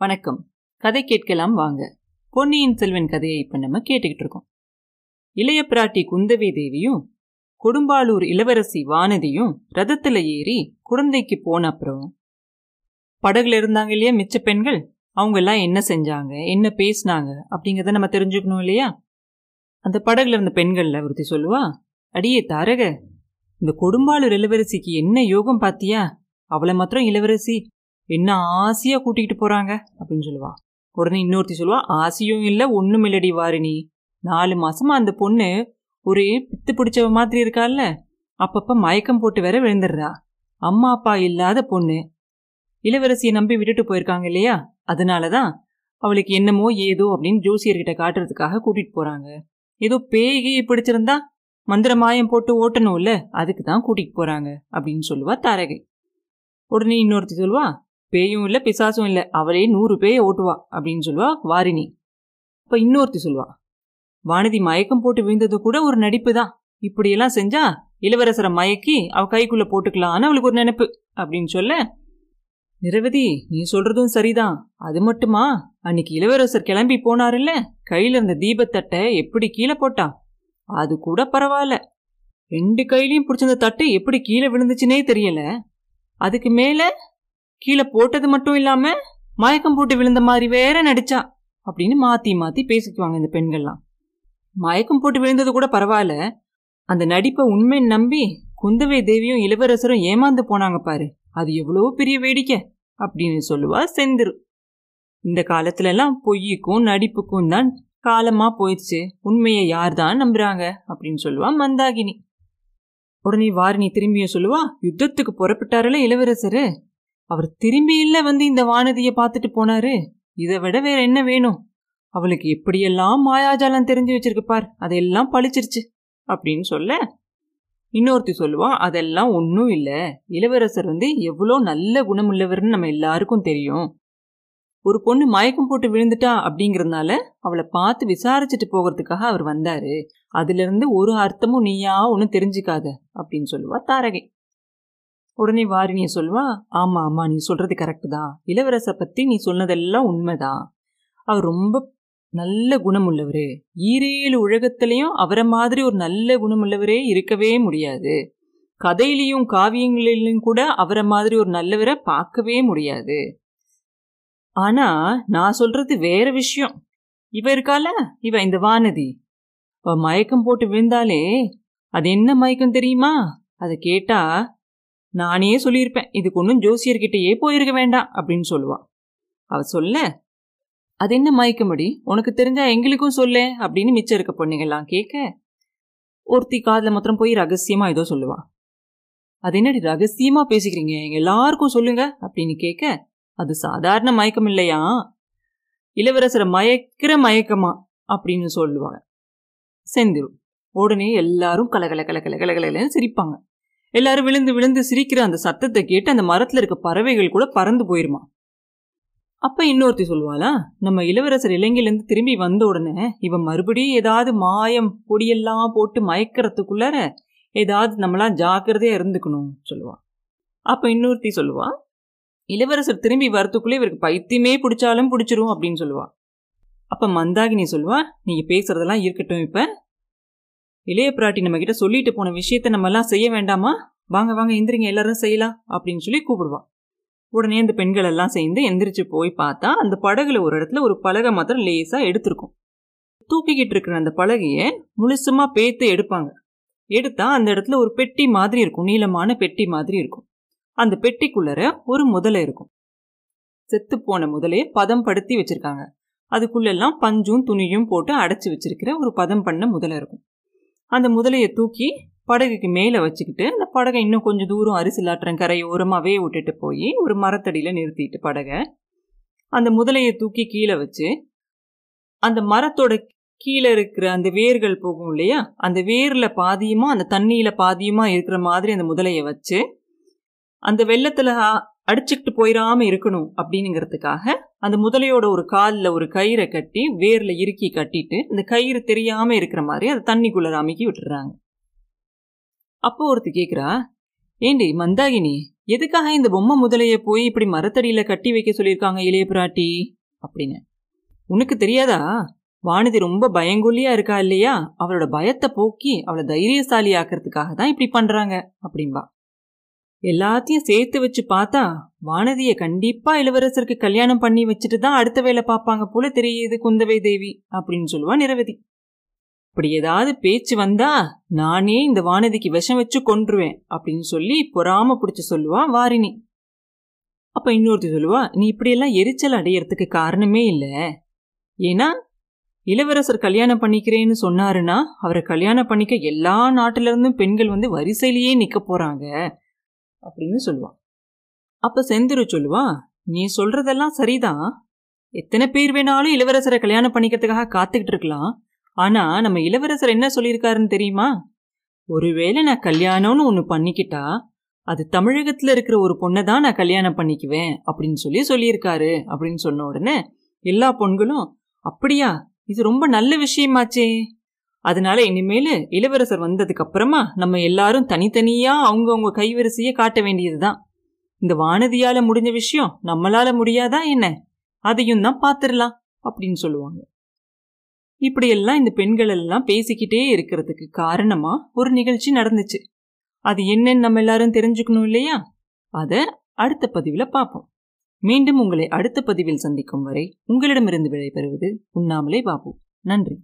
வணக்கம். கதை கேட்கலாம் வாங்க. பொன்னியின் செல்வன் கதையை இப்போ நம்ம கேட்டுக்கிட்டு இருக்கோம். இளைய பிராட்டி குந்தவி தேவியும் கொடும்பாளூர் இளவரசி வானதியும் ரதத்தில் ஏறி குழந்தைக்கு போன அப்புறம் படகுல இருந்தாங்க இல்லையா மிச்ச பெண்கள்? அவங்க எல்லாம் என்ன செஞ்சாங்க? என்ன பேசினாங்க? அப்படிங்கிறத நம்ம தெரிஞ்சுக்கணும் இல்லையா? அந்த படகுல இருந்த பெண்கள்ல ஒருத்தி சொல்லுவா அடியே தாரக இந்த கொடும்பாளூர் இளவரசிக்கு என்ன யோகம் பாத்தியா? அவளை மாத்திரம் இளவரசி என்ன ஆசையாக கூட்டிகிட்டு போகிறாங்க அப்படின்னு சொல்லுவா. உடனே இன்னொருத்தி சொல்லுவா ஆசையும் இல்லை ஒன்றும் இல்லடி வாரிணி. நாலு மாசமா அந்த பொண்ணு ஒரே பித்து பிடிச்சவ மாதிரி இருக்கால்ல அப்பப்போ மயக்கம் போட்டு வேற விழுந்துடுறா. அம்மா அப்பா இல்லாத பொண்ணு. இளவரசியை நம்பி விட்டுட்டு போயிருக்காங்க இல்லையா? அதனால தான் அவளுக்கு என்னமோ ஏதோ அப்படின்னு ஜோசியர்கிட்ட காட்டுறதுக்காக கூட்டிகிட்டு போகிறாங்க ஏதோ பேய்கையை பிடிச்சிருந்தா மந்திரமாயம் போட்டு ஓட்டணும்ல அதுக்கு தான் கூட்டிகிட்டு போகிறாங்க அப்படின்னு சொல்லுவா தாரகை. உடனே இன்னொருத்தி சொல்லுவா பேயும் இல்லை பிசாசும் இல்லை. அவளே நூறு பேயை ஓட்டுவா அப்படின்னு சொல்லுவா வாரிணி. இப்போ இன்னொருத்தி சொல்லுவா வானதி மயக்கம் போட்டு விழுந்தது கூட ஒரு நடிப்பு தான். இப்படியெல்லாம் செஞ்சா இளவரசரை மயக்கி அவ கைக்குள்ளே போட்டுக்கலான்னு அவளுக்கு ஒரு நினைப்பு அப்படின்னு சொல்ல நிரவதி நீ சொல்றதும் சரிதான். அது மட்டுமா? அன்னைக்கு இளவரசர் கிளம்பி போனாருல்ல? கையில இருந்த தீபத்தட்டை எப்படி கீழே போட்டா? அது கூட பரவாயில்ல. ரெண்டு கையிலையும் பிடிச்சிருந்த தட்டு எப்படி கீழே விழுந்துச்சுனே தெரியல. அதுக்கு மேலே கீழே போட்டது மட்டும் இல்லாம மயக்கம் போட்டு விழுந்த மாதிரி வேற நடிச்சா அப்படின்னு மாத்தி மாத்தி பேசிக்குவாங்க இந்த பெண்கள்லாம். மயக்கம் போட்டு விழுந்தது கூட பரவாயில்ல. அந்த நடிப்பை உண்மை நம்பி குந்தவை தேவியும் இளவரசரும் ஏமாந்து போனாங்க பாரு. அது எவ்வளோ பெரிய வேடிக்கை அப்படின்னு சொல்லுவா செந்திரு இந்த காலத்துலலாம் பொய்யுக்கும் நடிப்புக்கும் தான் காலமா போயிடுச்சு. உண்மையை யார் தான் நம்புறாங்க அப்படின்னு சொல்லுவா மந்தாகினி. உடனே வாரினி திரும்பியும் சொல்லுவா யுத்தத்துக்கு புறப்பட்டாருல இளவரசரு? அவர் திரும்பி இல்ல வந்து இந்த வானதியை பார்த்துட்டு போனாரு. இதை விட வேற என்ன வேணும்? அவளுக்கு எப்படியெல்லாம் மாயாஜாலம் தெரிஞ்சு வச்சிருக்கு பார் அதெல்லாம் பழிச்சிருச்சு அப்படின்னு சொல்ல இன்னொருத்தி சொல்லுவா அதெல்லாம் ஒன்றும் இல்லை. இளவரசர் வந்து எவ்வளோ நல்ல குணமுள்ளவர்னு நம்ம எல்லாருக்கும் தெரியும். ஒரு பொண்ணு மயக்கம் போட்டு விழுந்துட்டா அப்படிங்கிறதுனால அவளை பார்த்து விசாரிச்சுட்டு போகிறதுக்காக அவர் வந்தாரு. அதுலேருந்து ஒரு அர்த்தமும் நீயா ஒன்றும் தெரிஞ்சுக்காத அப்படின்னு சொல்லுவா தாரகை. உடனே வாரினிய சொல்லுவா ஆமா ஆமா நீ சொல்றது கரெக்டு தான் இளவரசை பத்தி நீ சொன்னதெல்லாம் உண்மைதான் அவர் ரொம்ப நல்ல குணமுள்ளவர். ஈரேழு உலகத்திலையும் அவரை மாதிரி ஒரு நல்ல குணமுள்ளவரே இருக்கவே முடியாது. கதையிலையும் காவியங்களிலும் கூட அவரை மாதிரி ஒரு நல்லவரை பார்க்கவே முடியாது. ஆனா நான் சொல்றது வேற விஷயம். இவ இருக்கால இவ இந்த வானதி. மயக்கம் போட்டு விழுந்தாலே அது என்ன மயக்கம் தெரியுமா? அதை கேட்டா நானே சொல்லியிருப்பேன் இதுக்கு ஒன்றும் ஜோசியர்கிட்டயே போயிருக்க வேண்டாம் அப்படின்னு சொல்லுவா. அவ சொல்ல அது என்ன மயக்கமடி? உனக்கு தெரிஞ்சா எங்களுக்கும் சொல்ல அப்படின்னு மிச்சம் இருக்க பொண்ணுங்கெல்லாம் கேட்க ஒருத்தி காதில் மாத்திரம் போய் ரகசியமா ஏதோ சொல்லுவா. அது என்னடி ரகசியமா பேசிக்கிறீங்க? எங்க எல்லாருக்கும் சொல்லுங்க அப்படின்னு கேட்க அது சாதாரண மயக்கம் இல்லையா? இளவரசரை மயக்கிற மயக்கமா? அப்படின்னு சொல்லுவாங்க செந்திரு உடனே எல்லாரும் கலகல கலகல கலகலன்னு சிரிப்பாங்க. எல்லாரும் விழுந்து விழுந்து சிரிக்கிற அந்த சத்தத்தை கேட்டு அந்த மரத்துல இருக்க பறவைகள் கூட பறந்து போயிருமா? அப்ப இன்னொருத்தி சொல்லுவாளா நம்ம இளவரசர் இலங்கையிலேருந்து திரும்பி வந்த உடனே இவன் மறுபடியும் ஏதாவது மாயம் பொடியெல்லாம் போட்டு மயக்கிறதுக்குள்ளார ஏதாவது நம்மளாம் ஜாக்கிரதையா இருந்துக்கணும் சொல்லுவா. அப்ப இன்னொருத்தி சொல்லுவா இளவரசர் திரும்பி வரத்துக்குள்ளே இவருக்கு பைத்தியமே பிடிச்சாலும் பிடிச்சிரும் அப்படின்னு சொல்லுவா. அப்ப மந்தாகினி சொல்லுவா நீங்க பேசுறதெல்லாம் இருக்கட்டும் இப்ப இளைய பிராட்டி நம்ம கிட்ட சொல்லிட்டு போன விஷயத்த நம்ம எல்லாம் செய்ய வேண்டாமா? வாங்க வாங்க எந்திரிங்க எல்லாரும் செய்யலாம் அப்படின்னு சொல்லி கூப்பிடுவா. உடனே அந்த பெண்கள் எல்லாம் சேர்ந்து எந்திரிச்சு போய் பார்த்தா அந்த படகுல ஒரு இடத்துல ஒரு பலகை மாத்திரம் லேசா எடுத்திருக்கும். தூக்கிக்கிட்டு இருக்கிற அந்த பலகைய முழுசுமா பேத்து எடுப்பாங்க. எடுத்தா அந்த இடத்துல ஒரு பெட்டி மாதிரி இருக்கும் நீளமான பெட்டி மாதிரி இருக்கும். அந்த பெட்டிக்குள்ளர ஒரு முதலை இருக்கும். செத்து போன முதலையை பதம் படுத்தி வச்சிருக்காங்க. அதுக்குள்ளெல்லாம் பஞ்சும் துணியும் போட்டு அடைச்சி வச்சிருக்கிற ஒரு பதம் பண்ண முதலை இருக்கும். அந்த முதலையை தூக்கி படகுக்கு மேலே வச்சுக்கிட்டு அந்த படகை இன்னும் கொஞ்சம் தூரம் அரிசிலாட்டுறன் கரையோரமாகவே விட்டுட்டு போய் ஒரு மரத்தடியில் நிறுத்திட்டு படகை. அந்த முதலையை தூக்கி கீழே வச்சு அந்த மரத்தோட கீழே இருக்கிற அந்த வேர்கள் போகும் இல்லையா? அந்த வேரில் பாதியுமா அந்த தண்ணியில் பாதியுமா இருக்கிற மாதிரி அந்த முதலையை வச்சு அந்த வெள்ளத்தில் அடிச்சுக்கிட்டு போயிடாம இருக்கணும் அப்படிங்கிறதுக்காக அந்த முதலையோட ஒரு காலில் ஒரு கயிறை கட்டி வேர்ல இறுக்கி கட்டிட்டு இந்த கயிறு தெரியாம இருக்கிற மாதிரி அதை தண்ணிக்குள்ள அமுக்கி விட்டுறாங்க. அப்போ ஒருத்தர் கேட்குறா ஏண்டி மந்தாகினி எதுக்காக இந்த பொம்மை முதலைய போய் இப்படி மரத்தடியில கட்டி வைக்க சொல்லியிருக்காங்க இளைய பிராட்டி? அப்படின்னு. உனக்கு தெரியாதா? வானதி ரொம்ப பயங்கொல்லியா இருக்கா இல்லையா? அவளோட பயத்தை போக்கி அவளை தைரியசாலி ஆக்கிறதுக்காக தான் இப்படி பண்றாங்க. அப்படின்பா எல்லாத்தையும் சேர்த்து வச்சு பார்த்தா வானதிய கண்டிப்பா இளவரசருக்கு கல்யாணம் பண்ணி வச்சுட்டு தான் அடுத்த வேலை பார்ப்பாங்க போல தெரியுது குந்தவை தேவி அப்படின்னு சொல்லுவா நிரவதி. இப்படி ஏதாவது பேச்சு வந்தா நானே இந்த வானதிக்கு விஷம் வச்சு கொன்றுவேன் அப்படின்னு சொல்லி பொறாம பிடிச்சு சொல்லுவா வாரினி அப்ப இன்னொருத்தி சொல்லுவா நீ இப்படியெல்லாம் எரிச்சல் அடையறதுக்கு காரணமே இல்லை. ஏன்னா இளவரசர் கல்யாணம் பண்ணிக்கிறேன்னு சொன்னாருன்னா அவரை கல்யாணம் பண்ணிக்க எல்லா நாட்டில இருந்தும் பெண்கள் வந்து வரிசையிலேயே நிற்க போறாங்க. அப்படின்னு சொல்லுவான். அப்ப செந்திரு சொல்லுவா நீ சொல்றதெல்லாம் சரிதான். எத்தனை பேர் வேணாலும் இளவரசரை கல்யாணம் பண்ணிக்கிறதுக்காக காத்துக்கிட்டு இருக்கலாம். ஆனா நம்ம இளவரசர் என்ன சொல்லியிருக்காருன்னு தெரியுமா? ஒருவேளை நான் கல்யாணம்னு ஒன்று பண்ணிக்கிட்டா அது தமிழகத்தில் இருக்கிற ஒரு பொண்ணை தான் நான் கல்யாணம் பண்ணிக்குவேன் அப்படின்னு சொல்லி சொல்லியிருக்காரு அப்படின்னு சொன்ன உடனே எல்லா பொண்களும் அப்படியா இது ரொம்ப நல்ல விஷயமாச்சே. அதனால இனிமேல் இளவரசர் வந்ததுக்கு அப்புறமா நம்ம எல்லாரும் தனித்தனியா அவங்கவுங்க கைவரிசையை காட்ட வேண்டியதுதான். இந்த வானதியால முடிஞ்ச விஷயம் நம்மளால முடியாதா என்ன? அதையும் தான் பார்த்துடலாம் அப்படின்னு சொல்லுவாங்க. இப்படியெல்லாம் இந்த பெண்கள் எல்லாம் பேசிக்கிட்டே இருக்கிறதுக்கு காரணமா ஒரு நிகழ்ச்சி நடந்துச்சு. அது என்னன்னு நம்ம எல்லாரும் தெரிஞ்சுக்கணும் இல்லையா? அதை அடுத்த பதிவில் பார்ப்போம் மீண்டும் உங்களை அடுத்த பதிவில் சந்திக்கும் வரை உங்களிடமிருந்து விடைபெறுவது உண்ணாமலே பாபு. நன்றி.